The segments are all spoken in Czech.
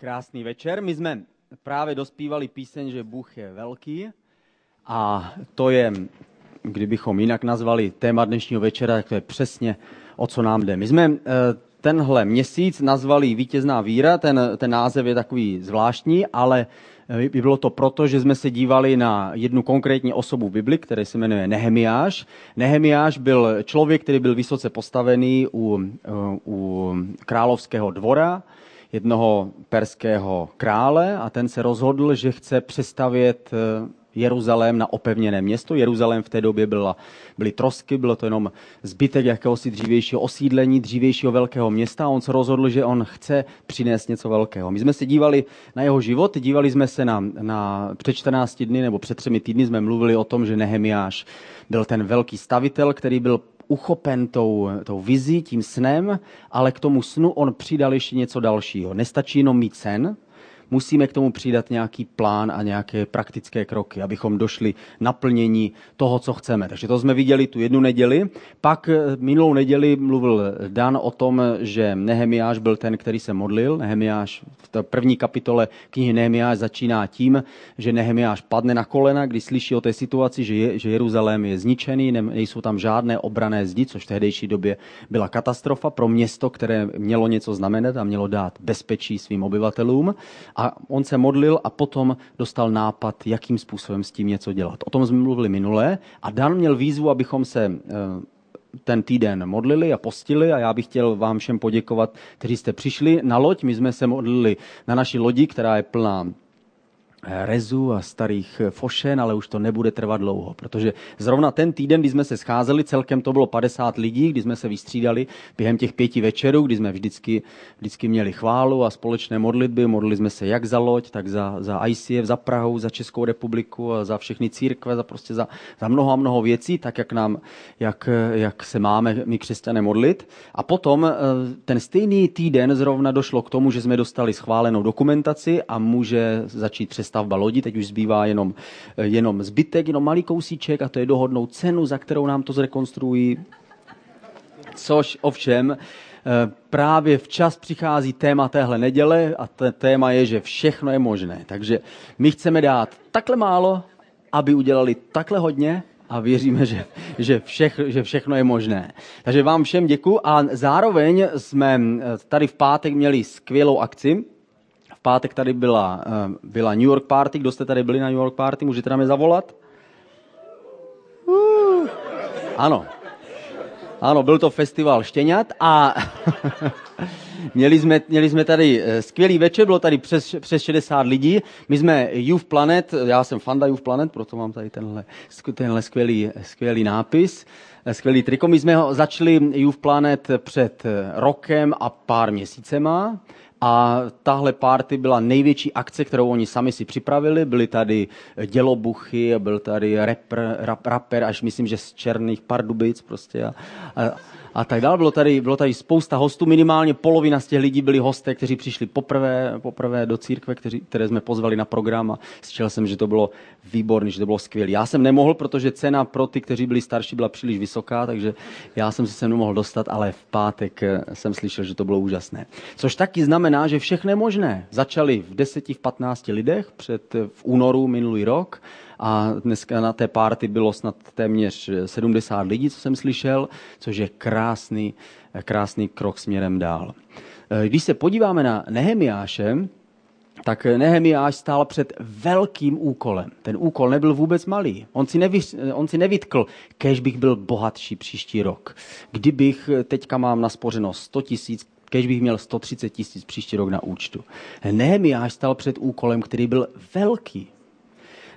Krásný večer. My jsme právě dospívali píseň, že Bůh je velký a to je, kdybychom jinak nazvali téma dnešního večera, tak to je přesně o co nám jde. My jsme eh, tenhle měsíc nazvali Vítězná víra, ten, ten název je takový zvláštní, ale eh, bylo to proto, že jsme se dívali na jednu konkrétní osobu v Bibli, který se jmenuje Nehemiáš. Nehemiáš byl člověk, který byl vysoce postavený u, eh, u královského dvora, jednoho perského krále a ten se rozhodl, že chce přestavět eh, Jeruzalém na opevněné město. Jeruzalém v té době byla, byly trosky, bylo to jenom zbytek jakéhosi dřívějšího osídlení, dřívějšího velkého města a on se rozhodl, že on chce přinést něco velkého. My jsme se dívali na jeho život, dívali jsme se na, na před 14 dny nebo před třemi týdny jsme mluvili o tom, že Nehemiáš byl ten velký stavitel, který byl uchopen tou, tou vizí, tím snem, ale k tomu snu on přidal ještě něco dalšího. Nestačí jenom mít sen, musíme k tomu přidat nějaký plán a nějaké praktické kroky, abychom došli naplnění toho, co chceme. Takže to jsme viděli tu jednu neděli. Pak eh, minulou neděli mluvil Dan o tom, že Nehemiáš byl ten, který se modlil. Nehemiáš v té první kapitole knihy Nehemiáš začíná tím, že Nehemiáš padne na kolena, když slyší o té situaci, že, je, že Jeruzalém je zničený, nejsou tam žádné obrané zdi, což v tehdejší době byla katastrofa pro město, které mělo něco znamenat a mělo dát bezpečí svým obyvatelům. A on se modlil a potom dostal nápad, jakým způsobem s tím něco dělat. O tom jsme mluvili minule a Dan měl výzvu, abychom se eh, ten týden modlili a postili a já bych chtěl vám všem poděkovat, kteří jste přišli na loď. My jsme se modlili na naší lodi, která je plná rezu a starých fošen, ale už to nebude trvat dlouho, protože zrovna ten týden, kdy jsme se scházeli, celkem to bylo 50 lidí, kdy jsme se vystřídali během těch pěti večerů, kdy jsme vždycky, vždycky měli chválu a společné modlitby, modlili jsme se jak za loď, tak za, za ICF, za Prahu, za Českou republiku a za všechny církve, za prostě za, za mnoho a mnoho věcí, tak jak nám, jak, jak se máme my křesťané modlit. A potom eh, ten stejný týden zrovna došlo k tomu, že jsme dostali schválenou dokumentaci a může začít přes stavba lodi, teď už zbývá jenom, eh, jenom zbytek, jenom malý kousíček a to je dohodnout cenu, za kterou nám to zrekonstruují. Což ovšem eh, právě včas přichází téma téhle neděle a to téma je, že všechno je možné. Takže my chceme dát takhle málo, aby udělali takhle hodně a věříme, že, že, všech, že všechno je možné. Takže vám všem děkuji a zároveň jsme eh, tady v pátek měli skvělou akci, pátek tady byla, eh, byla New York Party. Kdo jste tady byli na New York Party? Můžete nám je zavolat? Uh, ano. Ano, byl to festival štěňat a měli, jsme, měli jsme tady eh, skvělý večer, bylo tady přes, přes 60 lidí. My jsme Youth Planet, já jsem fanda Youth Planet, proto mám tady tenhle, tenhle skvělý, skvělý nápis, eh, skvělý triko. My jsme ho začali Youth Planet před rokem a pár měsícema. A tahle party byla největší akce, kterou oni sami si připravili. Byly tady dělobuchy, byl tady rapper, rap, rapper až myslím, že z Černých Pardubic prostě. A, a, a tak dále. Bylo tady, bylo tady spousta hostů, minimálně polovina z těch lidí byli hosté, kteří přišli poprvé, poprvé do církve, kteří, které jsme pozvali na program a slyšel jsem, že to bylo výborné, že to bylo skvělé. Já jsem nemohl, protože cena pro ty, kteří byli starší, byla příliš vysoká, takže já jsem se sem nemohl dostat, ale v pátek eh, jsem slyšel, že to bylo úžasné. Což taky znamená, že všechno možné. Začali v 10, v 15 lidech před, v únoru minulý rok a dneska na té párty bylo snad téměř 70 lidí, co jsem slyšel, což je krásný, krásný krok směrem dál. Když se podíváme na Nehemiáše, tak Nehemiáš stál před velkým úkolem. Ten úkol nebyl vůbec malý. On si, nevy, on si nevytkl, kež bych byl bohatší příští rok. Kdybych teďka mám naspořeno 100 tisíc, kež bych měl 130 tisíc příští rok na účtu. Nehemiáš stál před úkolem, který byl velký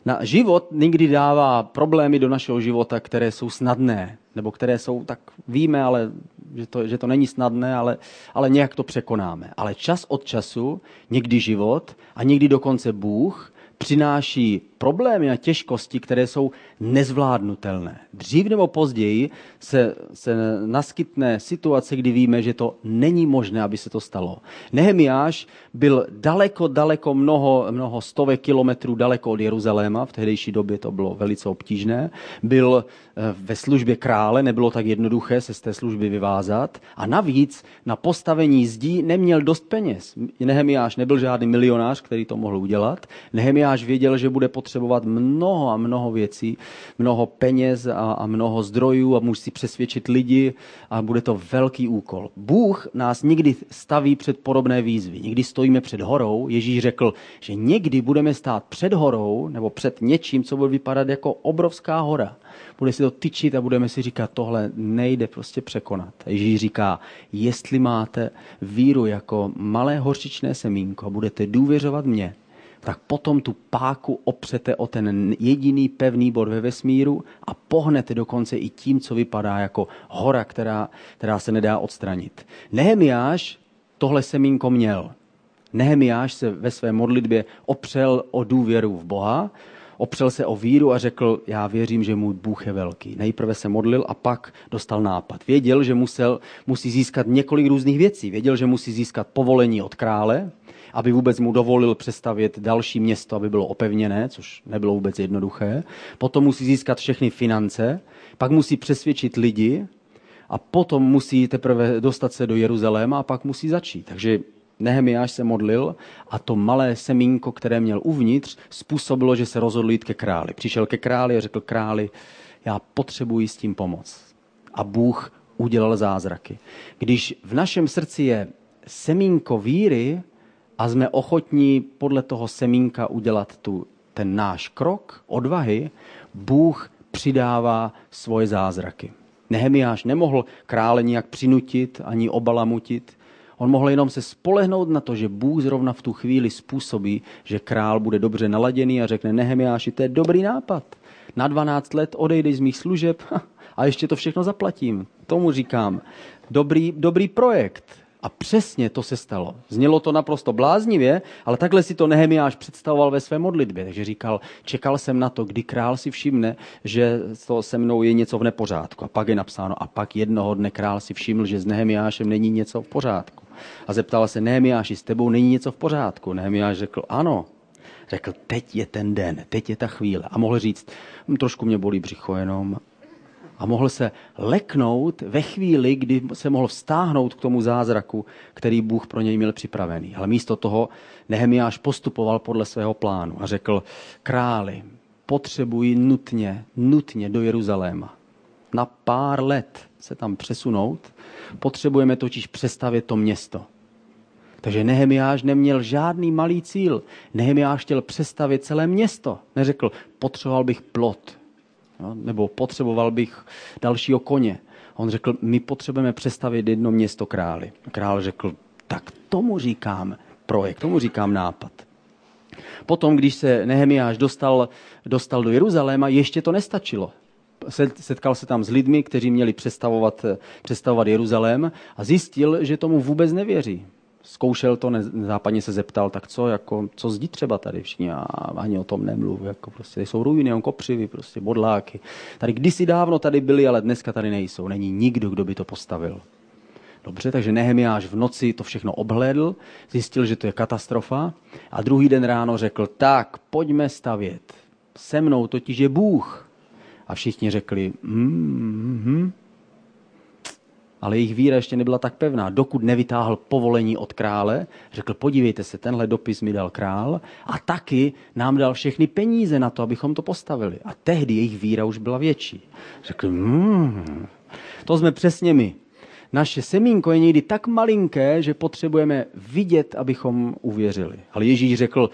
na život někdy dává problémy do našeho života, které jsou snadné, nebo které jsou, tak víme, ale že to, že to není snadné, ale, ale nějak to překonáme. Ale čas od času, někdy život a někdy dokonce Bůh přináší problémy a těžkosti, které jsou nezvládnutelné. Dřív nebo později se, se naskytne situace, kdy víme, že to není možné, aby se to stalo. Nehemiáš byl daleko, daleko mnoho, mnoho stovek kilometrů daleko od Jeruzaléma, v tehdejší době to bylo velice obtížné. Byl eh, ve službě krále, nebylo tak jednoduché se z té služby vyvázat. A navíc na postavení zdí neměl dost peněz. Nehemiáš nebyl žádný milionář, který to mohl udělat. Nehemiáš věděl, že bude potřebovat mnoho a mnoho věcí, mnoho peněz a, a mnoho zdrojů a musí přesvědčit lidi a bude to velký úkol. Bůh nás nikdy staví před podobné výzvy. Nikdy stojíme před horou. Ježíš řekl, že někdy budeme stát před horou nebo před něčím, co bude vypadat jako obrovská hora bude si to tyčit a budeme si říkat, tohle nejde prostě překonat. Ježíš říká, jestli máte víru jako malé horčičné semínko a budete důvěřovat mě, tak potom tu páku opřete o ten jediný pevný bod ve vesmíru a pohnete dokonce i tím, co vypadá jako hora, která, která se nedá odstranit. Nehemiáš tohle semínko měl. Nehemiáš se ve své modlitbě opřel o důvěru v Boha opřel se o víru a řekl, já věřím, že můj Bůh je velký. Nejprve se modlil a pak dostal nápad. Věděl, že musel, musí získat několik různých věcí. Věděl, že musí získat povolení od krále, aby vůbec mu dovolil přestavět další město, aby bylo opevněné, což nebylo vůbec jednoduché. Potom musí získat všechny finance, pak musí přesvědčit lidi a potom musí teprve dostat se do Jeruzaléma a pak musí začít. Takže Nehemiáš se modlil a to malé semínko, které měl uvnitř, způsobilo, že se rozhodl jít ke králi. Přišel ke králi a řekl králi, já potřebuji s tím pomoc. A Bůh udělal zázraky. Když v našem srdci je semínko víry a jsme ochotní podle toho semínka udělat tu, ten náš krok odvahy, Bůh přidává svoje zázraky. Nehemiáš nemohl krále nijak přinutit ani obalamutit, On mohl jenom se spolehnout na to, že Bůh zrovna v tu chvíli způsobí, že král bude dobře naladěný a řekne Nehemiáši, to je dobrý nápad. Na 12 let odejdeš z mých služeb a ještě to všechno zaplatím. Tomu říkám, dobrý, dobrý projekt. A přesně to se stalo. Znělo to naprosto bláznivě, ale takhle si to Nehemiáš představoval ve své modlitbě. Takže říkal, čekal jsem na to, kdy král si všimne, že to se mnou je něco v nepořádku. A pak je napsáno, a pak jednoho dne král si všiml, že s Nehemiášem není něco v pořádku a zeptala se Nehemiáši, s tebou není něco v pořádku. Nehemiáš řekl, ano. Řekl, teď je ten den, teď je ta chvíle. A mohl říct, hm, trošku mě bolí břicho jenom. A mohl se leknout ve chvíli, kdy se mohl vstáhnout k tomu zázraku, který Bůh pro něj měl připravený. Ale místo toho Nehemiáš postupoval podle svého plánu a řekl, králi, potřebuji nutně, nutně do Jeruzaléma. Na pár let se tam přesunout Potřebujeme totiž přestavět to město. Takže Nehemiáš neměl žádný malý cíl. Nehemiáš chtěl přestavět celé město. Neřekl, potřeboval bych plot, jo? nebo potřeboval bych dalšího koně. On řekl, my potřebujeme přestavět jedno město králi. Král řekl, tak tomu říkám projekt, tomu říkám nápad. Potom, když se Nehemiáš dostal, dostal do Jeruzaléma, ještě to nestačilo setkal se tam s lidmi, kteří měli představovat, představovat Jeruzalém a zjistil, že tomu vůbec nevěří. Zkoušel to, západně se zeptal, tak co, jako, co zdi třeba tady všichni, a ani o tom nemluv, jako prostě jsou ruiny, on kopřivy, prostě bodláky. Tady kdysi dávno tady byli, ale dneska tady nejsou. Není nikdo, kdo by to postavil. Dobře, takže Nehemiáš v noci to všechno obhlédl, zjistil, že to je katastrofa a druhý den ráno řekl, tak pojďme stavět. Se mnou totiž je Bůh. A všichni řekli, mm, mm, ale jejich víra ještě nebyla tak pevná. Dokud nevytáhl povolení od krále, řekl, podívejte se, tenhle dopis mi dal král a taky nám dal všechny peníze na to, abychom to postavili. A tehdy jejich víra už byla větší. Řekl, mm, to jsme přesně my. Naše semínko je někdy tak malinké, že potřebujeme vidět, abychom uvěřili. Ale Ježíš řekl,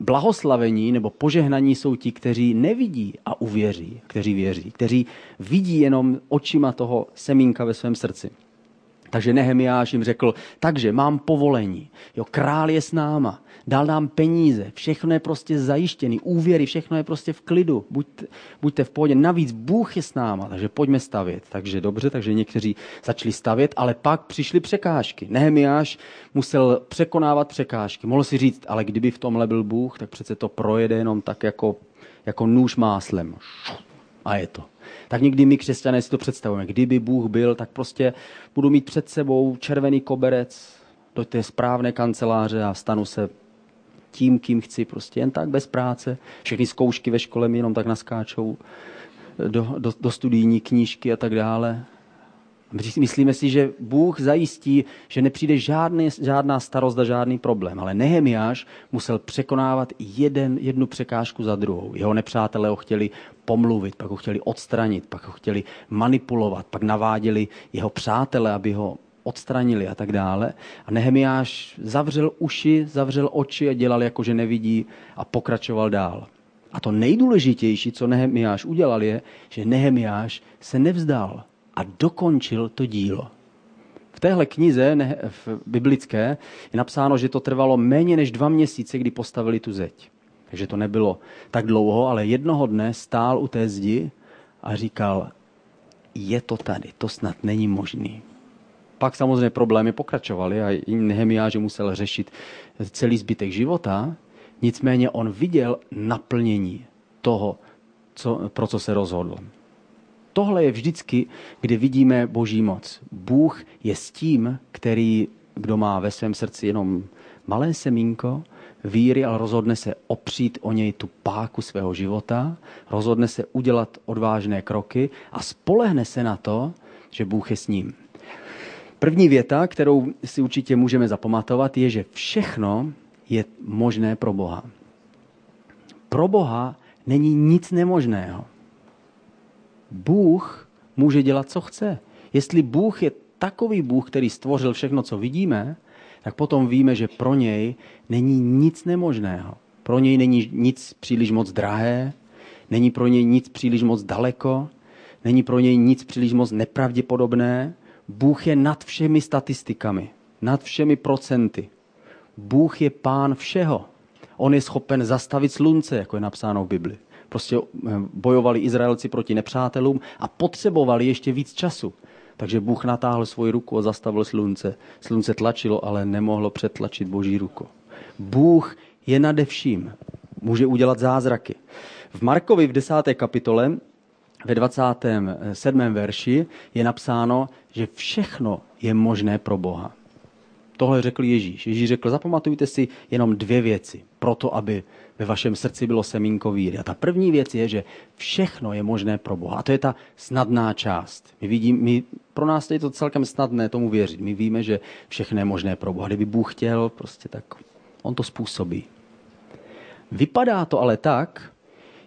blahoslavení nebo požehnaní jsou ti, kteří nevidí a uvěří, kteří věří, kteří vidí jenom očima toho semínka ve svém srdci. Takže Nehemiáš jim řekl, takže mám povolení, jo, král je s náma, dal nám peníze, všechno je prostě zajištěný, úvěry, všechno je prostě v klidu, buďte, buďte v pohodě. Navíc Bůh je s náma, takže pojďme stavět. Takže dobře, takže někteří začali stavět, ale pak přišly překážky. Nehemiáš musel překonávat překážky. Mohl si říct, ale kdyby v tomhle byl Bůh, tak přece to projede jenom tak jako, jako nůž máslem. A je to. Tak někdy my křesťané si to představujeme. Kdyby Bůh byl, tak prostě budu mít před sebou červený koberec do té správné kanceláře a stanu se tím, kým chci, prostě jen tak bez práce. Všechny zkoušky ve škole mi jenom tak naskáčou do, do, do studijní knížky a tak dále. Myslíme si, že Bůh zajistí, že nepřijde žádný, žádná starost a žádný problém. Ale Nehemiáš musel překonávat jeden, jednu překážku za druhou. Jeho nepřátelé ho chtěli pomluvit, pak ho chtěli odstranit, pak ho chtěli manipulovat, pak naváděli jeho přátele, aby ho odstranili a tak dále. A Nehemiáš zavřel uši, zavřel oči a dělal jako, že nevidí a pokračoval dál. A to nejdůležitější, co Nehemiáš udělal, je, že Nehemiáš se nevzdal a dokončil to dílo. V téhle knize ne, v biblické je napsáno, že to trvalo méně než dva měsíce, kdy postavili tu zeď. Takže to nebylo tak dlouho, ale jednoho dne stál u té zdi a říkal, je to tady, to snad není možný. Pak samozřejmě problémy pokračovaly a Nehemiáš musel řešit celý zbytek života, nicméně on viděl naplnění toho, co, pro co se rozhodl. Tohle je vždycky, kde vidíme boží moc. Bůh je s tím, který, kdo má ve svém srdci jenom malé semínko, víry, ale rozhodne se opřít o něj tu páku svého života, rozhodne se udělat odvážné kroky a spolehne se na to, že Bůh je s ním. První věta, kterou si určitě můžeme zapamatovat, je, že všechno je možné pro Boha. Pro Boha není nic nemožného. Bůh může dělat, co chce. Jestli Bůh je takový Bůh, který stvořil všechno, co vidíme, tak potom víme, že pro něj není nic nemožného. Pro něj není nic příliš moc drahé, není pro něj nic příliš moc daleko, není pro něj nic příliš moc nepravděpodobné, Bůh je nad všemi statistikami, nad všemi procenty. Bůh je pán všeho. On je schopen zastavit slunce, jako je napsáno v Bibli. Prostě eh, bojovali Izraelci proti nepřátelům a potřebovali ještě víc času. Takže Bůh natáhl svoji ruku a zastavil slunce. Slunce tlačilo, ale nemohlo přetlačit Boží ruku. Bůh je nade vším. Může udělat zázraky. V Markovi v desáté kapitole ve 27. verši je napsáno, že všechno je možné pro Boha. Tohle řekl Ježíš. Ježíš řekl, zapamatujte si jenom dvě věci, proto aby ve vašem srdci bylo semínko víry. A ta první věc je, že všechno je možné pro Boha. A to je ta snadná část. My vidím, my, pro nás je to celkem snadné tomu věřit. My víme, že všechno je možné pro Boha. Kdyby Bůh chtěl, prostě tak on to způsobí. Vypadá to ale tak,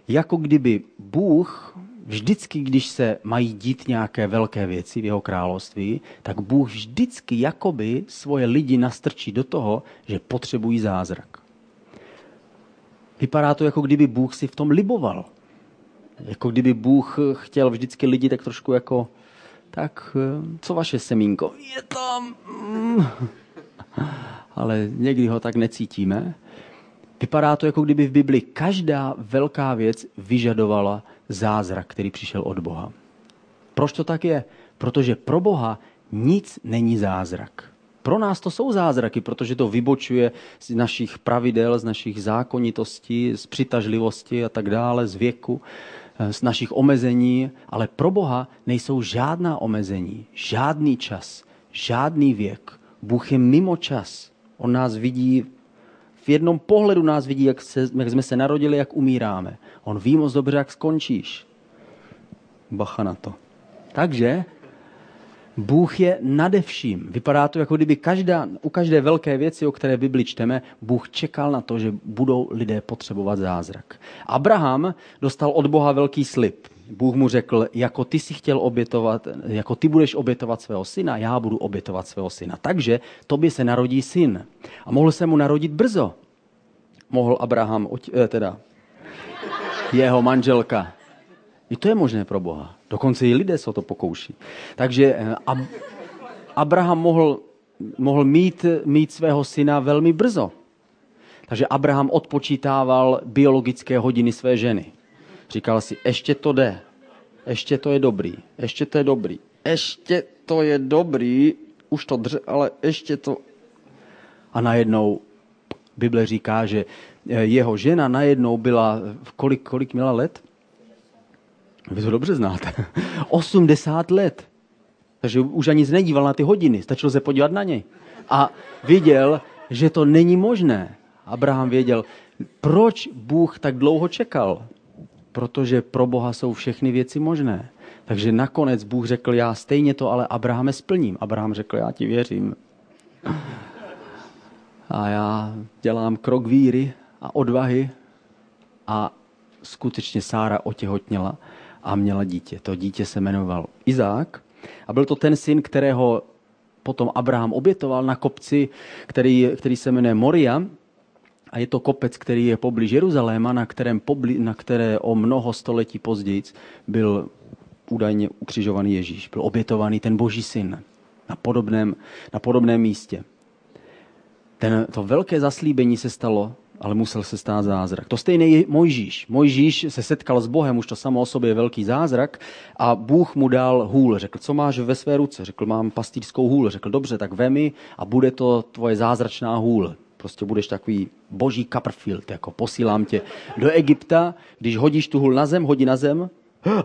jako kdyby Bůh vždycky, když se mají dít nějaké velké věci v jeho království, tak Bůh vždycky jakoby svoje lidi nastrčí do toho, že potřebují zázrak. Vypadá to, jako kdyby Bůh si v tom liboval. Jako kdyby Bůh chtěl vždycky lidi tak trošku jako, tak co vaše semínko? Je tam. Ale někdy ho tak necítíme. Vypadá to, jako kdyby v Bibli každá velká věc vyžadovala zázrak, který přišel od Boha. Proč to tak je? Protože pro Boha nic není zázrak. Pro nás to jsou zázraky, protože to vybočuje z našich pravidel, z našich zákonitostí, z přitažlivosti a tak dále, z věku, eh, z našich omezení, ale pro Boha nejsou žádná omezení, žádný čas, žádný věk. Bůh je mimo čas. On nás vidí, v jednom pohledu nás vidí, jak, se, jak jsme se narodili, jak umíráme. On ví moc dobře, jak skončíš. Bacha na to. Takže Bůh je nade vším. Vypadá to, jako kdyby každá, u každé velké věci, o které Bibli čteme, Bůh čekal na to, že budou lidé potřebovat zázrak. Abraham dostal od Boha velký slib. Bůh mu řekl, jako ty si chtěl obětovat, jako ty budeš obětovat svého syna, já budu obětovat svého syna. Takže tobě se narodí syn. A mohl se mu narodit brzo. Mohl Abraham, eh, teda jeho manželka. I to je možné pro Boha. Dokonce i lidé se o to pokouší. Takže eh, Ab- Abraham mohl, mohl mít, mít svého syna velmi brzo. Takže Abraham odpočítával biologické hodiny své ženy. Říkal si, ještě to jde, ještě to je dobrý, ještě to je dobrý, ještě to je dobrý, už to dře, ale ještě to... A najednou Bible říká, že jeho žena najednou byla, kolik, kolik měla let? Vy to dobře znáte. 80 let. Takže už ani nedíval na ty hodiny, stačilo se podívat na něj. A viděl, že to není možné. Abraham věděl, proč Bůh tak dlouho čekal. Protože pro Boha jsou všechny věci možné. Takže nakonec Bůh řekl, já stejně to ale Abrahame splním. Abraham řekl, já ti věřím. A já dělám krok víry a odvahy a skutečně Sára otěhotněla a měla dítě. To dítě se jmenoval Izák a byl to ten syn, kterého potom Abraham obětoval na kopci, který, který se jmenuje Moria. A je to kopec, který je poblíž Jeruzaléma, na, kterém pobli, na které o mnoho století později byl údajně ukřižovaný Ježíš. Byl obětovaný ten boží syn na podobném, na podobném místě. Ten, to velké zaslíbení se stalo ale musel se stát zázrak. To stejné je Mojžíš. Mojžíš se setkal s Bohem, už to samo o sobě je velký zázrak a Bůh mu dal hůl. Řekl, co máš ve své ruce? Řekl, mám pastýřskou hůl. Řekl, dobře, tak vemi a bude to tvoje zázračná hůl. Prostě budeš takový boží Copperfield, jako posílám tě do Egypta, když hodíš tu hůl na zem, hodí na zem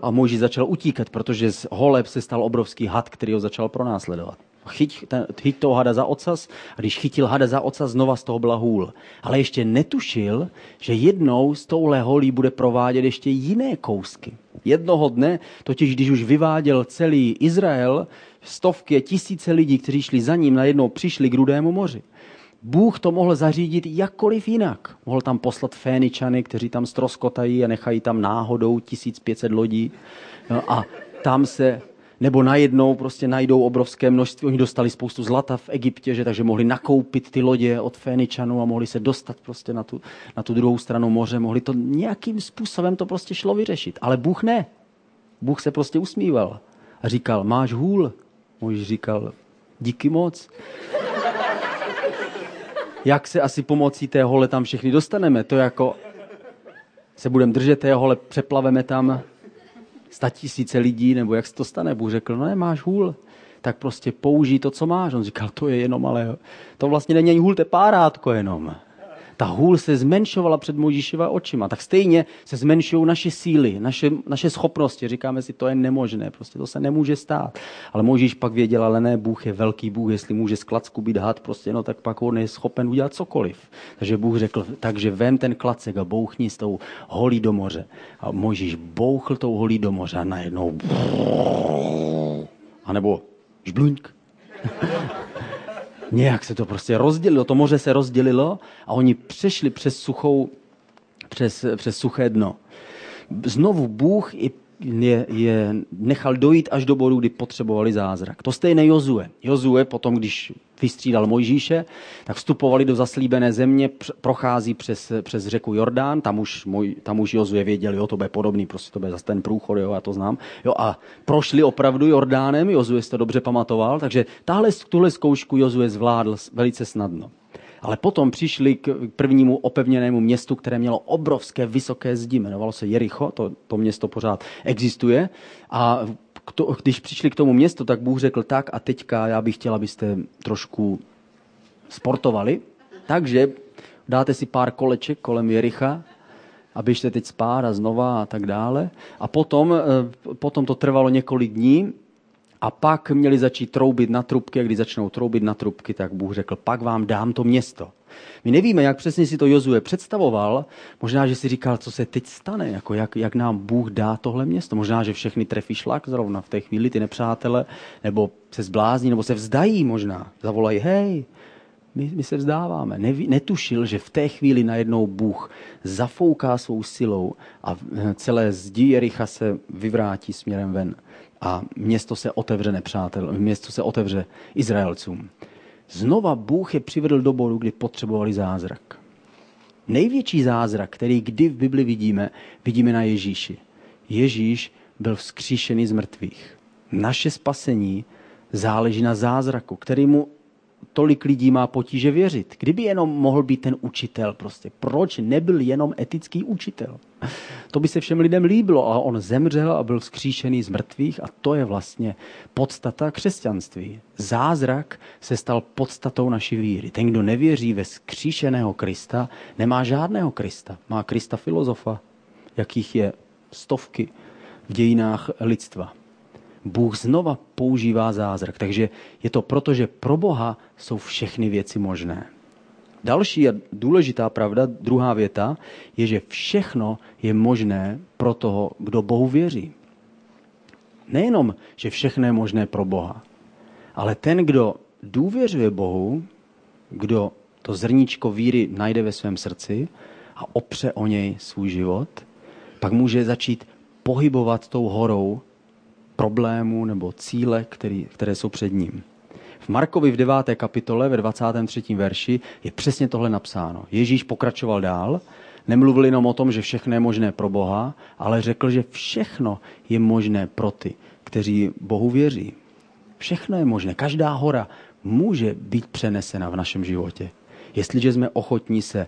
a Mojžíš začal utíkat, protože z holeb se stal obrovský had, který ho začal pronásledovat chyť, ten, chyť toho hada za ocas a když chytil hada za ocas, znova z toho byla hůl. Ale ještě netušil, že jednou z touhle holí bude provádět ještě jiné kousky. Jednoho dne, totiž když už vyváděl celý Izrael, stovky a tisíce lidí, kteří šli za ním, najednou přišli k Rudému moři. Bůh to mohl zařídit jakkoliv jinak. Mohl tam poslat Féničany, kteří tam stroskotají a nechají tam náhodou 1500 lodí. No a tam se nebo najednou prostě najdou obrovské množství. Oni dostali spoustu zlata v Egyptě, že takže mohli nakoupit ty lodě od Féničanů a mohli se dostat prostě na tu, na tu druhou stranu moře. Mohli to nějakým způsobem to prostě šlo vyřešit. Ale Bůh ne. Bůh se prostě usmíval a říkal, máš hůl. Můj říkal, díky moc. Jak se asi pomocí té hole tam všichni dostaneme? To jako se budeme držet té hole, přeplaveme tam, sta tisíce lidí, nebo jak se to stane. Bůh řekl, no nemáš hůl, tak prostě použij to, co máš. On říkal, to je jenom, ale to vlastně není ani hůl, to je párátko jenom ta hůl se zmenšovala před Mojžíšova očima. Tak stejně se zmenšují naše síly, naše, naše schopnosti. Říkáme si, to je nemožné, prostě to se nemůže stát. Ale Mojžíš pak věděl, ale ne, Bůh je velký Bůh, jestli může z klacku být had, prostě, no, tak pak on je schopen udělat cokoliv. Takže Bůh řekl, takže vem ten klacek a bouchni s tou holí do moře. A Mojžíš bouchl tou holí do moře a najednou a nebo žbluňk. Nějak se to prostě rozdělilo, to moře se rozdělilo a oni přešli přes suchou, přes, přes suché dno. Znovu Bůh i je, je nechal dojít až do bodu, kdy potřebovali zázrak. To stejné Jozue. Jozue potom, když vystřídal Mojžíše, tak vstupovali do zaslíbené země, prochází přes, přes řeku Jordán, tam už, moj, tam už Jozue věděl, jo, to bude podobný, prostě to bude zase ten průchod, jo, já to znám. Jo, a prošli opravdu Jordánem, Jozue si to dobře pamatoval, takže tahle, tuhle zkoušku Jozue zvládl velice snadno. Ale potom přišli k prvnímu opevněnému městu, které mělo obrovské vysoké zdi. Jmenovalo se Jericho, to, to město pořád existuje. A to, když přišli k tomu městu, tak Bůh řekl tak a teďka já bych chtěl, abyste trošku sportovali. Takže dáte si pár koleček kolem Jericha a běžte teď spát a znova a tak dále. A potom, eh, potom to trvalo několik dní a pak měli začít troubit na trubky a když začnou troubit na trubky, tak Bůh řekl, pak vám dám to město. My nevíme, jak přesně si to Jozue představoval. Možná, že si říkal, co se teď stane, jako jak, jak nám Bůh dá tohle město. Možná, že všechny trefí šlak zrovna v té chvíli, ty nepřátele, nebo se zblázní, nebo se vzdají možná. Zavolají, hej, my, my se vzdáváme. Neví, netušil, že v té chvíli najednou Bůh zafouká svou silou a celé zdi Jericha se vyvrátí směrem ven a město se otevře nepřátel, město se otevře Izraelcům. Znova Bůh je přivedl do bodu, kdy potřebovali zázrak. Největší zázrak, který kdy v Bibli vidíme, vidíme na Ježíši. Ježíš byl vzkříšený z mrtvých. Naše spasení záleží na zázraku, který mu tolik lidí má potíže věřit. Kdyby jenom mohl být ten učitel prostě. Proč nebyl jenom etický učitel? To by se všem lidem líbilo, ale on zemřel a byl vzkříšený z mrtvých a to je vlastně podstata křesťanství. Zázrak se stal podstatou naší víry. Ten, kdo nevěří ve vzkříšeného Krista, nemá žádného Krista. Má Krista filozofa, jakých je stovky v dějinách lidstva. Bůh znova používá zázrak. Takže je to proto, že pro Boha jsou všechny věci možné. Další a důležitá pravda, druhá věta, je, že všechno je možné pro toho, kdo Bohu věří. Nejenom, že všechno je možné pro Boha, ale ten, kdo důvěřuje Bohu, kdo to zrníčko víry najde ve svém srdci a opře o něj svůj život, pak může začít pohybovat tou horou problémů nebo cíle, který, které jsou před ním. V Markovi v 9. kapitole ve 23. verši je přesně tohle napsáno. Ježíš pokračoval dál, nemluvil jenom o tom, že všechno je možné pro Boha, ale řekl, že všechno je možné pro ty, kteří Bohu věří. Všechno je možné. Každá hora může být přenesena v našem životě. Jestliže jsme ochotní se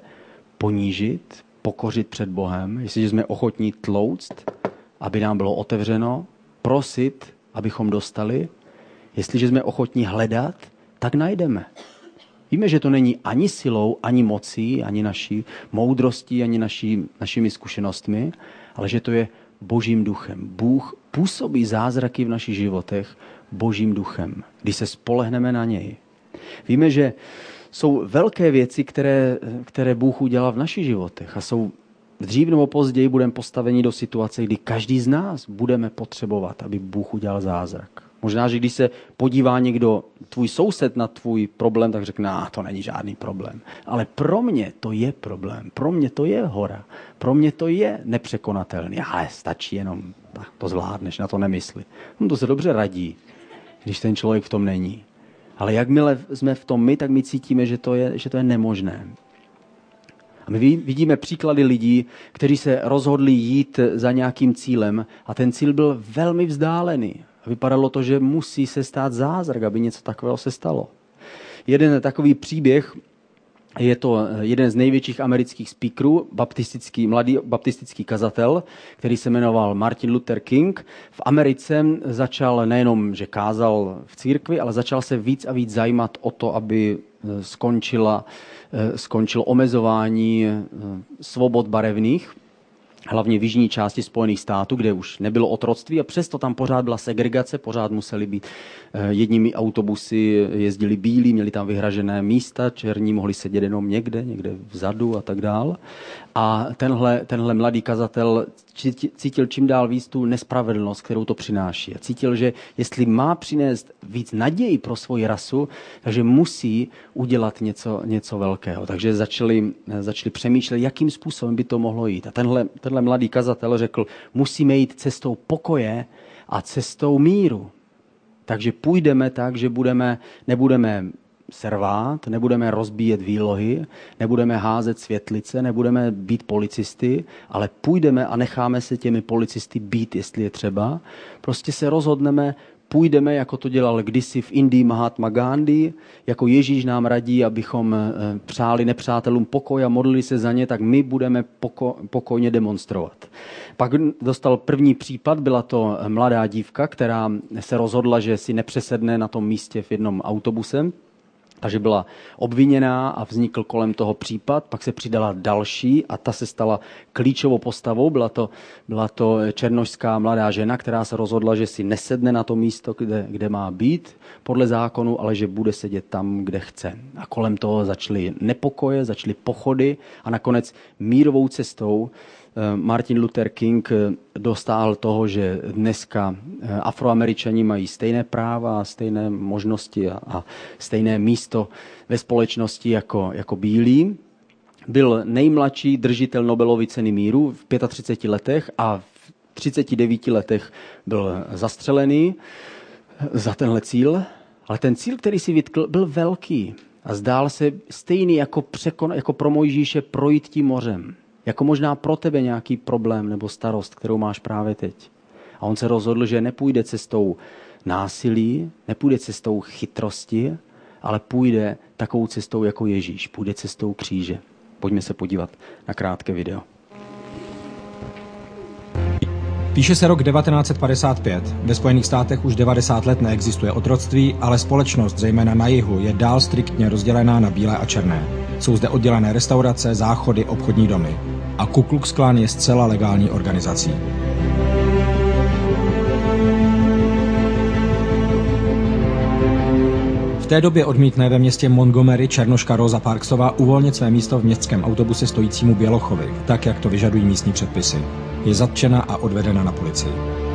ponížit, pokořit před Bohem, jestliže jsme ochotní tlouct, aby nám bylo otevřeno, prosit, abychom dostali, jestliže jsme ochotní hledat, tak najdeme. Víme, že to není ani silou, ani mocí, ani naší moudrostí, ani naší, našimi zkušenostmi, ale že to je božím duchem. Bůh působí zázraky v našich životech božím duchem, když se spolehneme na něj. Víme, že jsou velké věci, které, které Bůh udělal v našich životech a jsou dřív nebo později budeme postaveni do situace, kdy každý z nás budeme potřebovat, aby Bůh udělal zázrak. Možná, že když se podívá někdo, tvůj soused na tvůj problém, tak řekne, nah, to není žádný problém. Ale pro mě to je problém. Pro mě to je hora. Pro mě to je nepřekonatelný. Ale stačí jenom, to zvládneš, na to nemysli. No to se dobře radí, když ten člověk v tom není. Ale jakmile jsme v tom my, tak my cítíme, že to je, že to je nemožné. A my vidíme příklady lidí, kteří se rozhodli jít za nějakým cílem a ten cíl byl velmi vzdálený. Vypadalo to, že musí se stát zázrak, aby něco takového se stalo. Jeden takový příběh je to jeden z největších amerických speakerů, baptistický, mladý baptistický kazatel, který se jmenoval Martin Luther King. V Americe začal nejenom, že kázal v církvi, ale začal se víc a víc zajímat o to, aby skončila Eh, skončilo omezování eh, svobod barevných, hlavně v jižní části Spojených států, kde už nebylo otroctví a přesto tam pořád byla segregace, pořád museli být eh, jedními autobusy, jezdili bílí, měli tam vyhražené místa, černí mohli sedět jenom někde, někde vzadu a tak dál. A tenhle, tenhle mladý kazatel cítil čím dál víc tu nespravedlnost, kterou to přináší. A cítil, že jestli má přinést víc naději pro svoji rasu, takže musí udělat něco, něco velkého. Takže začali, začali přemýšlet, jakým způsobem by to mohlo jít. A tenhle, tenhle mladý kazatel řekl, musíme jít cestou pokoje a cestou míru. Takže půjdeme tak, že budeme, nebudeme servát, nebudeme rozbíjet výlohy, nebudeme házet světlice, nebudeme být policisty, ale půjdeme a necháme se těmi policisty být, jestli je třeba. Prostě se rozhodneme, půjdeme, jako to dělal kdysi v Indii Mahatma Gandhi, jako Ježíš nám radí, abychom eh, přáli nepřátelům pokoj a modlili se za ně, tak my budeme poko, pokojně demonstrovat. Pak dostal první případ, byla to mladá dívka, která se rozhodla, že si nepřesedne na tom místě v jednom autobuse, takže byla obviněná a vznikl kolem toho případ, pak se přidala další a ta se stala klíčovou postavou. Byla to, byla to černožská mladá žena, která se rozhodla, že si nesedne na to místo, kde, kde má být podle zákonu, ale že bude sedět tam, kde chce. A kolem toho začaly nepokoje, začaly pochody a nakonec mírovou cestou Martin Luther King eh, dostal toho, že dneska eh, afroameričani mají stejné práva, stejné možnosti a, a stejné místo ve společnosti jako, jako bílí. Byl nejmladší držitel Nobelovy ceny míru v 35 letech a v 39 letech byl zastřelený za tenhle cíl. Ale ten cíl, který si vytkl, byl velký a zdál se stejný jako, překon, jako pro Mojžíše projít tím mořem jako možná pro tebe nějaký problém nebo starost, kterou máš právě teď. A on se rozhodl, že nepůjde cestou násilí, nepůjde cestou chytrosti, ale půjde takovou cestou jako Ježíš, půjde cestou kříže. Pojďme se podívat na krátké video. Píše se rok 1955. Ve Spojených státech už 90 let neexistuje otroctví, ale společnost, zejména na jihu, je dál striktně rozdělená na bílé a černé. Jsou zde oddělené restaurace, záchody, obchodní domy. A Ku Klux Klan je zcela legální organizací. V té době odmítne ve městě Montgomery černoška Rosa Parksová uvolnit své místo v městském autobuse stojícímu Bělochovi, tak jak to vyžadují místní předpisy. Je zatčena a odvedena na policii.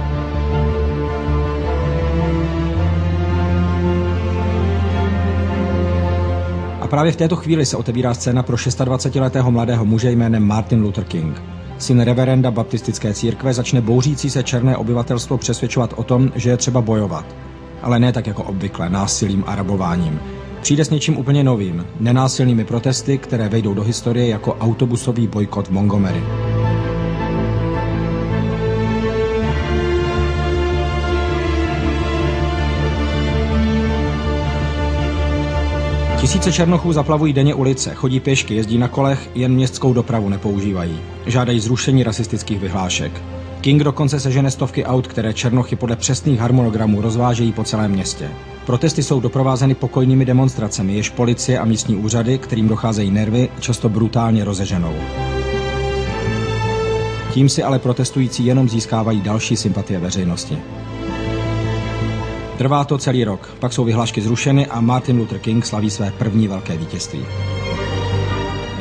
Právě v této chvíli se otevírá scéna pro 26-letého mladého muže jménem Martin Luther King. Syn reverenda baptistické církve začne bouřící se černé obyvatelstvo přesvědčovat o tom, že je třeba bojovat. Ale ne tak jako obvykle, násilím a rabováním. Přijde s něčím úplně novým, nenásilnými protesty, které vejdou do historie jako autobusový bojkot v Montgomery. Tisíce černochů zaplavují denně ulice, chodí pěšky, jezdí na kolech, jen městskou dopravu nepoužívají. Žádají zrušení rasistických vyhlášek. King dokonce sežene stovky aut, které černochy podle přesných harmonogramů rozvážejí po celém městě. Protesty jsou doprovázeny pokojnými demonstracemi, jež policie a místní úřady, kterým docházejí nervy, často brutálně rozeženou. Tím si ale protestující jenom získávají další sympatie veřejnosti. Trvá to celý rok, pak jsou vyhlášky zrušeny a Martin Luther King slaví své první velké vítězství.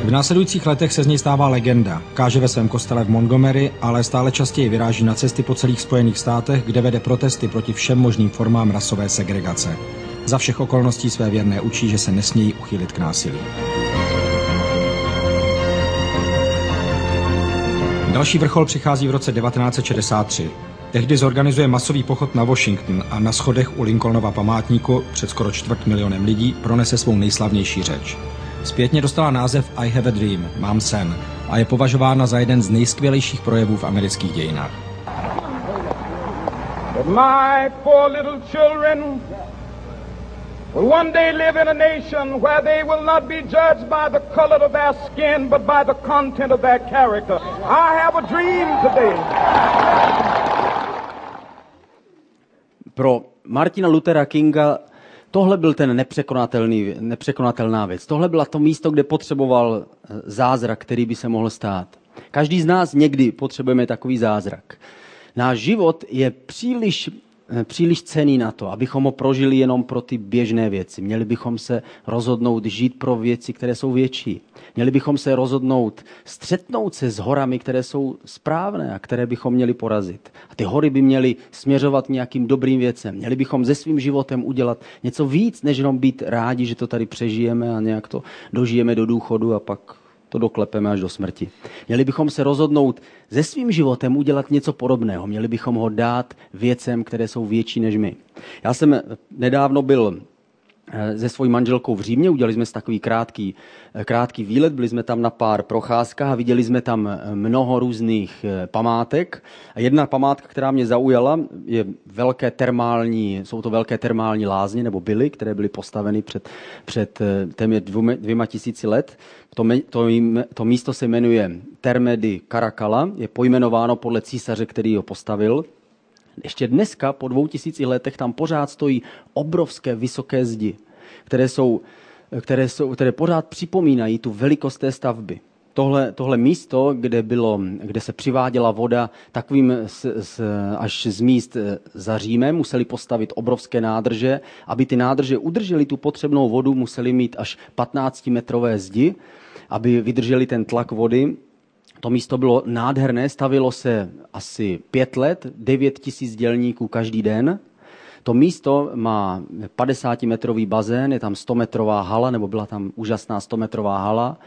V následujících letech se z něj stává legenda. Káže ve svém kostele v Montgomery, ale stále častěji vyráží na cesty po celých Spojených státech, kde vede protesty proti všem možným formám rasové segregace. Za všech okolností své věrné učí, že se nesmějí uchýlit k násilí. Další vrchol přichází v roce 1963. Tehdy zorganizuje masový pochod na Washington a na schodech u Lincolnova památníku před skoro čtvrt milionem lidí pronese svou nejslavnější řeč. Zpětně dostala název I have a dream, mám sen, a je považována za jeden z nejskvělejších projevů v amerických dějinách. My four little children will one day live in a nation where they will not be judged by the color of their skin, but by the content of their character. I have a dream today. Pro Martina Luthera Kinga tohle byl ten nepřekonatelný, nepřekonatelná věc. Tohle byla to místo, kde potřeboval eh, zázrak, který by se mohl stát. Každý z nás někdy potřebujeme takový zázrak. Náš život je příliš příliš cený na to, abychom ho prožili jenom pro ty běžné věci. Měli bychom se rozhodnout žít pro věci, které jsou větší. Měli bychom se rozhodnout střetnout se s horami, které jsou správné a které bychom měli porazit. A ty hory by měly směřovat nějakým dobrým věcem. Měli bychom se svým životem udělat něco víc, než jenom být rádi, že to tady přežijeme a nějak to dožijeme do důchodu a pak to doklepeme až do smrti. Měli bychom se rozhodnout se svým životem udělat něco podobného. Měli bychom ho dát věcem, které jsou větší než my. Já jsem nedávno byl se svojí manželkou v Římě. Udělali jsme si takový krátký, eh, krátký výlet, byli jsme tam na pár procházkách a viděli jsme tam eh, mnoho různých památek. A jedna památka, která mě zaujala, je velké termální, jsou to velké termální lázně, nebo byly, které byly postaveny před, před téměř dvěma, dvěma tisíci let. To, to, to místo se jmenuje Terme di Caracalla, je pojmenováno podle císaře, který ho postavil. Ještě dneska, po dvou tisíci letech, tam pořád stojí obrovské vysoké zdi, které, jsou, které, jsou, které pořád připomínají tu velikost té stavby. Tohle, tohle místo, kde, bylo, kde se přiváděla voda takovým z, z, až z míst eh, za Římem, museli postavit obrovské nádrže. Aby ty nádrže udržely tu potřebnou vodu, museli mít až 15-metrové zdi, aby vydrželi ten tlak vody. To místo bylo nádherné, stavilo se asi pět let, 9 tisíc dělníků každý den. To místo má 50-metrový bazén, je tam 100-metrová hala, nebo byla tam úžasná 100-metrová hala,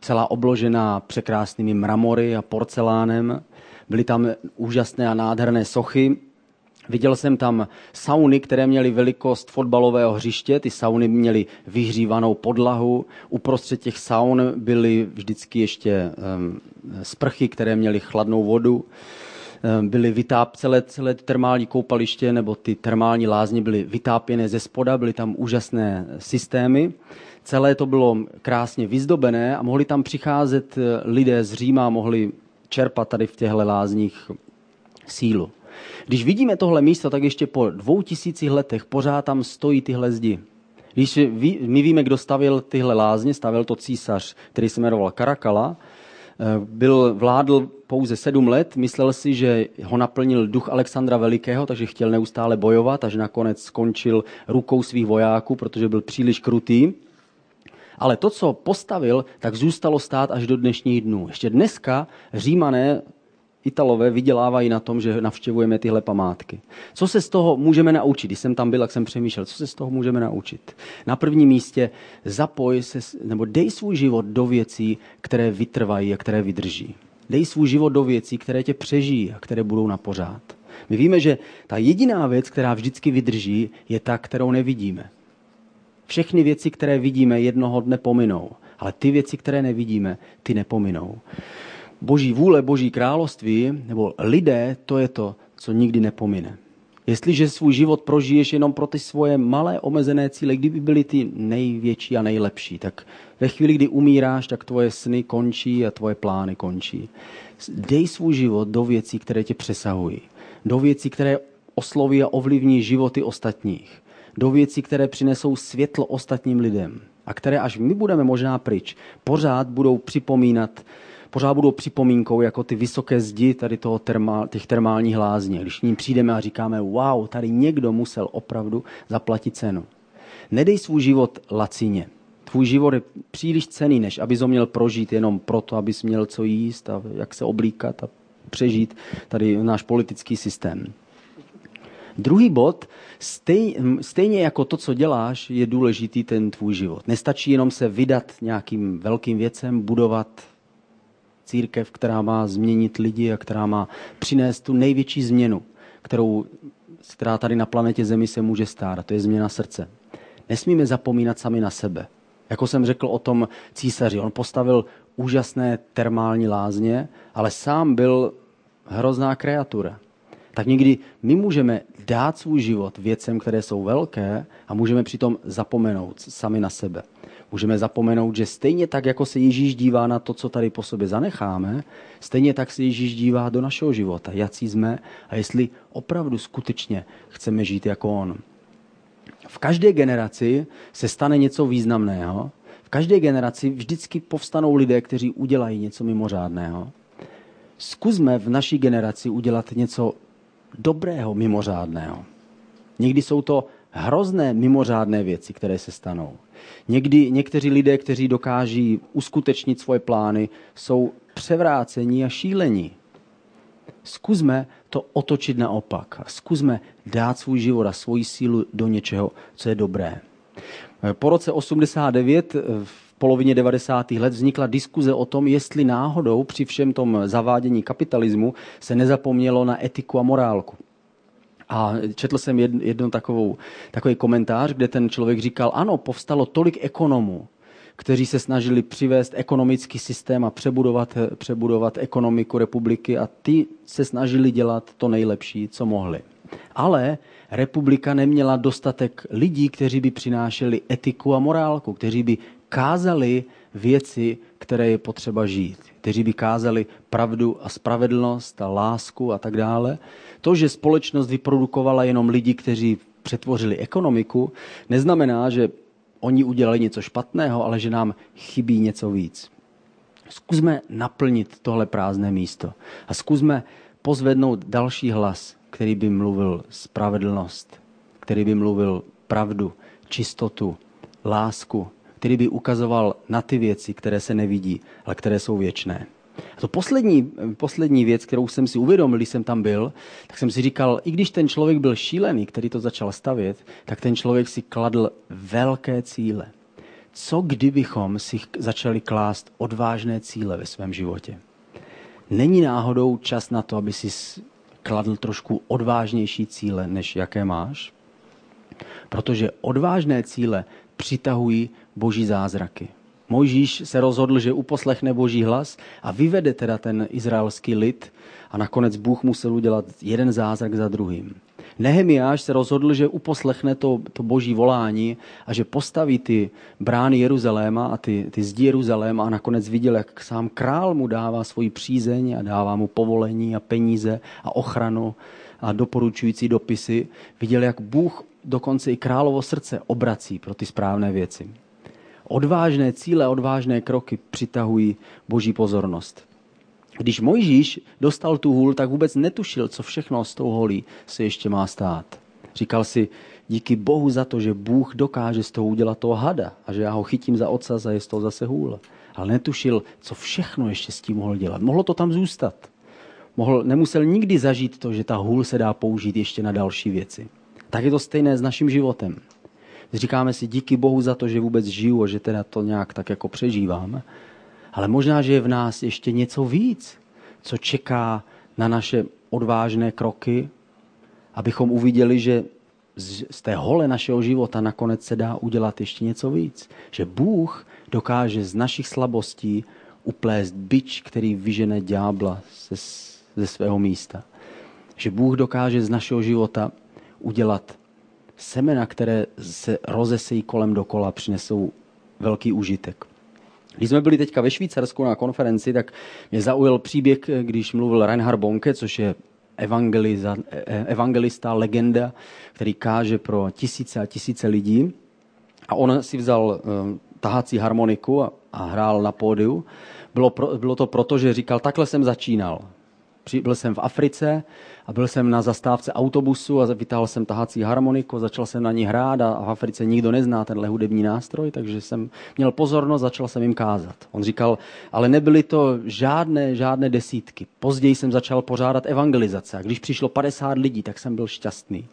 celá obložená překrásnými mramory a porcelánem. Byly tam úžasné a nádherné sochy, Viděl jsem tam sauny, které měly velikost fotbalového hřiště. Ty sauny měly vyhřívanou podlahu. Uprostřed těch saun byly vždycky ještě um, sprchy, které měly chladnou vodu. byly vytáp, celé, celé termální koupaliště nebo ty termální lázně byly vytápěné ze spoda, byly tam úžasné systémy. Celé to bylo krásně vyzdobené a mohli tam přicházet lidé z Říma, mohli čerpat tady v těchto lázních sílu. Když vidíme tohle místo, tak ještě po dvou tisících letech pořád tam stojí tyhle zdi. Když my víme, kdo stavil tyhle lázně, stavil to císař, který se jmenoval Karakala, eh, byl, vládl pouze sedm let, myslel si, že ho naplnil duch Alexandra Velikého, takže chtěl neustále bojovat, až nakonec skončil rukou svých vojáků, protože byl příliš krutý. Ale to, co postavil, tak zůstalo stát až do dnešních dnů. Ještě dneska římané Italové vydělávají na tom, že navštěvujeme tyhle památky. Co se z toho můžeme naučit? Když jsem tam byl, jak jsem přemýšlel, co se z toho můžeme naučit? Na prvním místě zapoj se, nebo dej svůj život do věcí, které vytrvají a které vydrží. Dej svůj život do věcí, které tě přežijí a které budou na pořád. My víme, že ta jediná věc, která vždycky vydrží, je ta, kterou nevidíme. Všechny věci, které vidíme, jednoho dne pominou. Ale ty věci, které nevidíme, ty nepominou. Boží vůle, Boží království, nebo lidé, to je to, co nikdy nepomine. Jestliže svůj život prožiješ jenom pro ty svoje malé omezené cíle, kdyby byly ty největší a nejlepší, tak ve chvíli, kdy umíráš, tak tvoje sny končí a tvoje plány končí. Dej svůj život do věcí, které tě přesahují. Do věcí, které osloví a ovlivní životy ostatních. Do věcí, které přinesou světlo ostatním lidem. A které až my budeme možná pryč, pořád budou připomínat pořád budou připomínkou jako ty vysoké zdi tady toho termál, těch termálních lázní. Když k ním přijdeme a říkáme, wow, tady někdo musel opravdu zaplatit cenu. Nedej svůj život lacině. Tvůj život je příliš cený, než abys ho měl prožít jenom proto, abys měl co jíst a jak se oblíkat a přežít tady náš politický systém. Druhý bod, stej, stejně jako to, co děláš, je důležitý ten tvůj život. Nestačí jenom se vydat nějakým velkým věcem, budovat církev, která má změnit lidi a která má přinést tu největší změnu, kterou, která tady na planetě Zemi se může stát. A to je změna srdce. Nesmíme zapomínat sami na sebe. Jako jsem řekl o tom císaři, on postavil úžasné termální lázně, ale sám byl hrozná kreatura. Tak někdy my můžeme dát svůj život věcem, které jsou velké a můžeme přitom zapomenout sami na sebe. Můžeme zapomenout, že stejně tak, jako se Ježíš dívá na to, co tady po sobě zanecháme, stejně tak se Ježíš dívá do našeho života, jací jsme a jestli opravdu skutečně chceme žít jako On. V každé generaci se stane něco významného. V každé generaci vždycky povstanou lidé, kteří udělají něco mimořádného. Zkusme v naší generaci udělat něco dobrého, mimořádného. Někdy jsou to hrozné mimořádné věci, které se stanou. Někdy někteří lidé, kteří dokáží uskutečnit svoje plány, jsou převrácení a šílení. Zkusme to otočit naopak. Zkusme dát svůj život a svoji sílu do něčeho, co je dobré. Po roce 89 v polovině 90. let vznikla diskuze o tom, jestli náhodou při všem tom zavádění kapitalismu se nezapomnělo na etiku a morálku. A četl jsem jedno takovou, takový komentář, kde ten člověk říkal, ano, povstalo tolik ekonomů, kteří se snažili přivést ekonomický systém a přebudovat, přebudovat ekonomiku republiky a ty se snažili dělat to nejlepší, co mohli. Ale republika neměla dostatek lidí, kteří by přinášeli etiku a morálku, kteří by kázali věci, které je potřeba žít, kteří by kázali pravdu a spravedlnost a lásku a tak dále. To, že společnost vyprodukovala jenom lidi, kteří přetvořili ekonomiku, neznamená, že oni udělali něco špatného, ale že nám chybí něco víc. Zkusme naplnit tohle prázdné místo a zkusme pozvednout další hlas, který by mluvil spravedlnost, který by mluvil pravdu, čistotu, lásku, který by ukazoval na ty věci, které se nevidí, ale které jsou věčné. A to poslední, poslední věc, kterou jsem si uvědomil, když jsem tam byl, tak jsem si říkal, i když ten člověk byl šílený, který to začal stavět, tak ten člověk si kladl velké cíle. Co kdybychom si začali klást odvážné cíle ve svém životě? Není náhodou čas na to, aby si kladl trošku odvážnější cíle, než jaké máš? Protože odvážné cíle přitahují boží zázraky. Mojžíš se rozhodl, že uposlechne boží hlas a vyvede teda ten izraelský lid a nakonec Bůh musel udělat jeden zázrak za druhým. Nehemiáš se rozhodl, že uposlechne to, to boží volání a že postaví ty brány Jeruzaléma a ty, ty zdi Jeruzaléma a nakonec viděl, jak sám král mu dává svoji přízeň a dává mu povolení a peníze a ochranu a doporučující dopisy. Viděl, jak Bůh dokonce i královo srdce obrací pro ty správné věci. Odvážné cíle, odvážné kroky přitahují boží pozornost. Když Mojžíš dostal tu hůl, tak vůbec netušil, co všechno s tou holí se ještě má stát. Říkal si, díky Bohu za to, že Bůh dokáže z toho udělat toho hada a že já ho chytím za ocas a je z toho zase hůl. Ale netušil, co všechno ještě s tím mohl dělat. Mohlo to tam zůstat. Mohl, nemusel nikdy zažít to, že ta hůl se dá použít ještě na další věci. Tak je to stejné s naším životem. Říkáme si díky Bohu za to, že vůbec žiju a že teda to nějak tak jako přežívám. Ale možná, že je v nás ještě něco víc, co čeká na naše odvážné kroky, abychom uviděli, že z té hole našeho života nakonec se dá udělat ještě něco víc. Že Bůh dokáže z našich slabostí uplést byč, který vyžene ďábla ze, ze svého místa. Že Bůh dokáže z našeho života udělat semena, které se rozesejí kolem dokola přinesou velký užitek. Když jsme byli teďka ve Švýcarsku na konferenci, tak mě zaujal příběh, když mluvil Reinhard Bonke, což je evangelista, legenda, který káže pro tisíce a tisíce lidí. A on si vzal eh, tahací harmoniku a, a hrál na pódiu. Bylo, pro, bylo to proto, že říkal, takhle jsem začínal. Byl jsem v Africe a byl jsem na zastávce autobusu a vytáhl jsem tahací harmoniku, začal jsem na ní hrát a v Africe nikdo nezná tenhle hudební nástroj, takže jsem měl pozornost, začal jsem jim kázat. On říkal, ale nebyly to žádné, žádné desítky. Později jsem začal pořádat evangelizace a když přišlo 50 lidí, tak jsem byl šťastný.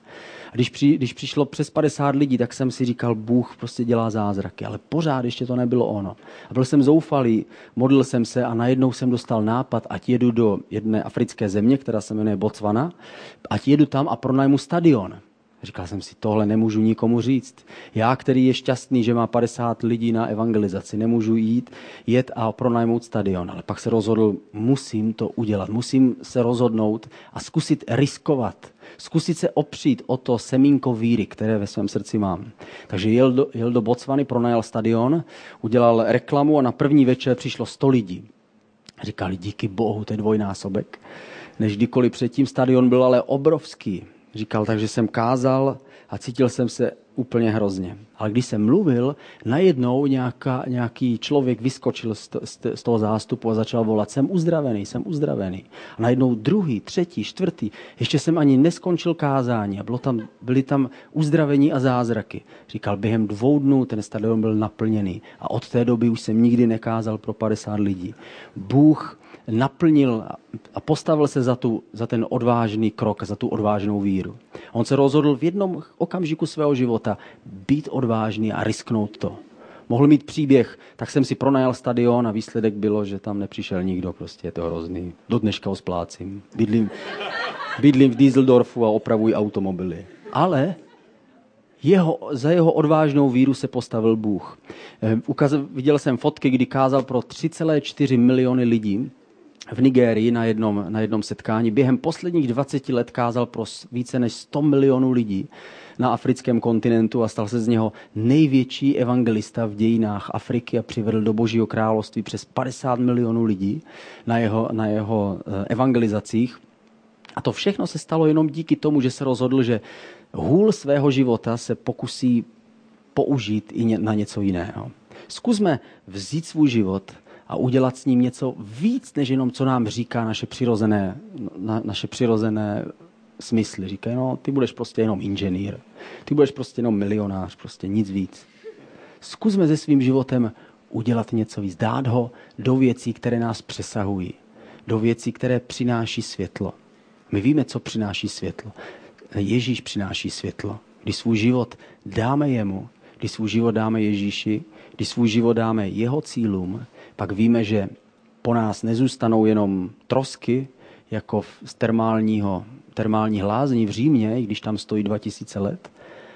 A když, při, když přišlo přes 50 lidí, tak jsem si říkal, Bůh prostě dělá zázraky, ale pořád ještě to nebylo ono. A byl jsem zoufalý, modlil jsem se a najednou jsem dostal nápad, ať jedu do jedné africké země, která se jmenuje Botswana, ať jedu tam a pronajmu stadion. Říkal jsem si, tohle nemůžu nikomu říct. Já, který je šťastný, že má 50 lidí na evangelizaci, nemůžu jít, jet a pronajmout stadion. Ale pak se rozhodl, musím to udělat, musím se rozhodnout a zkusit riskovat. Zkusit se opřít o to semínko víry, které ve svém srdci mám. Takže jel do, jel do Botswany, pronajal stadion, udělal reklamu a na první večer přišlo 100 lidí. Říkali, díky bohu, to je dvojnásobek. Než kdykoliv předtím stadion byl ale obrovský. Říkal, takže jsem kázal a cítil jsem se úplně hrozně. Ale když jsem mluvil, najednou nějaká, nějaký člověk vyskočil z, z, z toho zástupu a začal volat, jsem uzdravený, jsem uzdravený. A najednou druhý, třetí, čtvrtý, ještě jsem ani neskončil kázání a bylo tam, byly tam uzdravení a zázraky. Říkal, během dvou dnů ten stadion byl naplněný a od té doby už jsem nikdy nekázal pro 50 lidí. Bůh naplnil a postavil se za, tu, za ten odvážný krok, za tu odvážnou víru. On se rozhodl v jednom okamžiku svého života být odvážný a risknout to. Mohl mít příběh, tak jsem si pronajal stadion a výsledek bylo, že tam nepřišel nikdo, prostě je to hrozný. Do dneška ho splácím. Bydlím, bydlím v Dieseldorfu a opravuji automobily. Ale jeho, za jeho odvážnou víru se postavil Bůh. Eh, ukaz, viděl jsem fotky, kdy kázal pro 3,4 miliony lidí v Nigérii na jednom, na jednom setkání. Během posledních 20 let kázal pro více než 100 milionů lidí na africkém kontinentu a stal se z něho největší evangelista v dějinách Afriky a přivedl do Božího království přes 50 milionů lidí na jeho, na jeho eh, evangelizacích. A to všechno se stalo jenom díky tomu, že se rozhodl, že hůl svého života se pokusí použít i na něco jiného. Zkusme vzít svůj život a udělat s ním něco víc, než jenom co nám říká naše přirozené, na, naše přirozené smysly. Říkají, no, ty budeš prostě jenom inženýr, ty budeš prostě jenom milionář, prostě nic víc. Zkusme se svým životem udělat něco víc, dát ho do věcí, které nás přesahují, do věcí, které přináší světlo. My víme, co přináší světlo. Ježíš přináší světlo. Když svůj život dáme jemu, když svůj život dáme Ježíši, když svůj život dáme jeho cílům, pak víme, že po nás nezůstanou jenom trosky, jako z termálního, termální hlázní v Římě, i když tam stojí 2000 let,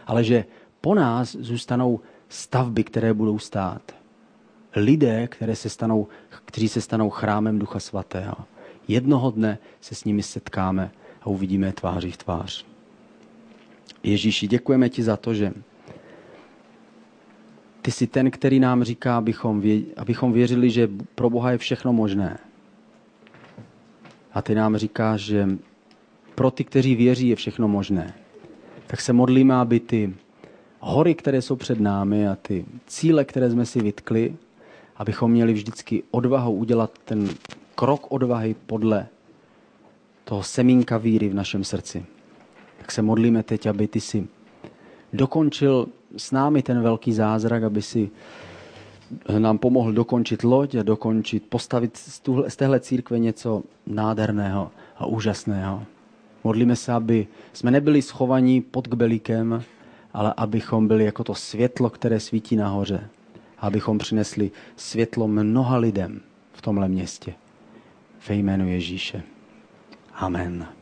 ale že po nás zůstanou stavby, které budou stát. lidé, které se stanou, kteří se stanou chrámem Ducha Svatého. Jednoho dne se s nimi setkáme a uvidíme tváří v tvář. Ježíši, děkujeme ti za to, že ty jsi ten, který nám říká, abychom, vě, abychom věřili, že pro Boha je všechno možné. A ty nám říkáš, že pro ty, kteří věří, je všechno možné. Tak se modlíme, aby ty hory, které jsou před námi a ty cíle, které jsme si vytkli, abychom měli vždycky odvahu udělat ten krok odvahy podle toho semínka víry v našem srdci. Tak se modlíme teď, aby ty si dokončil s námi ten velký zázrak, aby si nám pomohl dokončit loď a dokončit, postavit z, tuhle, z téhle církve něco nádherného a úžasného. Modlíme se, aby jsme nebyli schovaní pod kbelíkem, ale abychom byli jako to světlo, které svítí nahoře. Abychom přinesli světlo mnoha lidem v tomhle městě. Ve jménu Ježíše. Amen.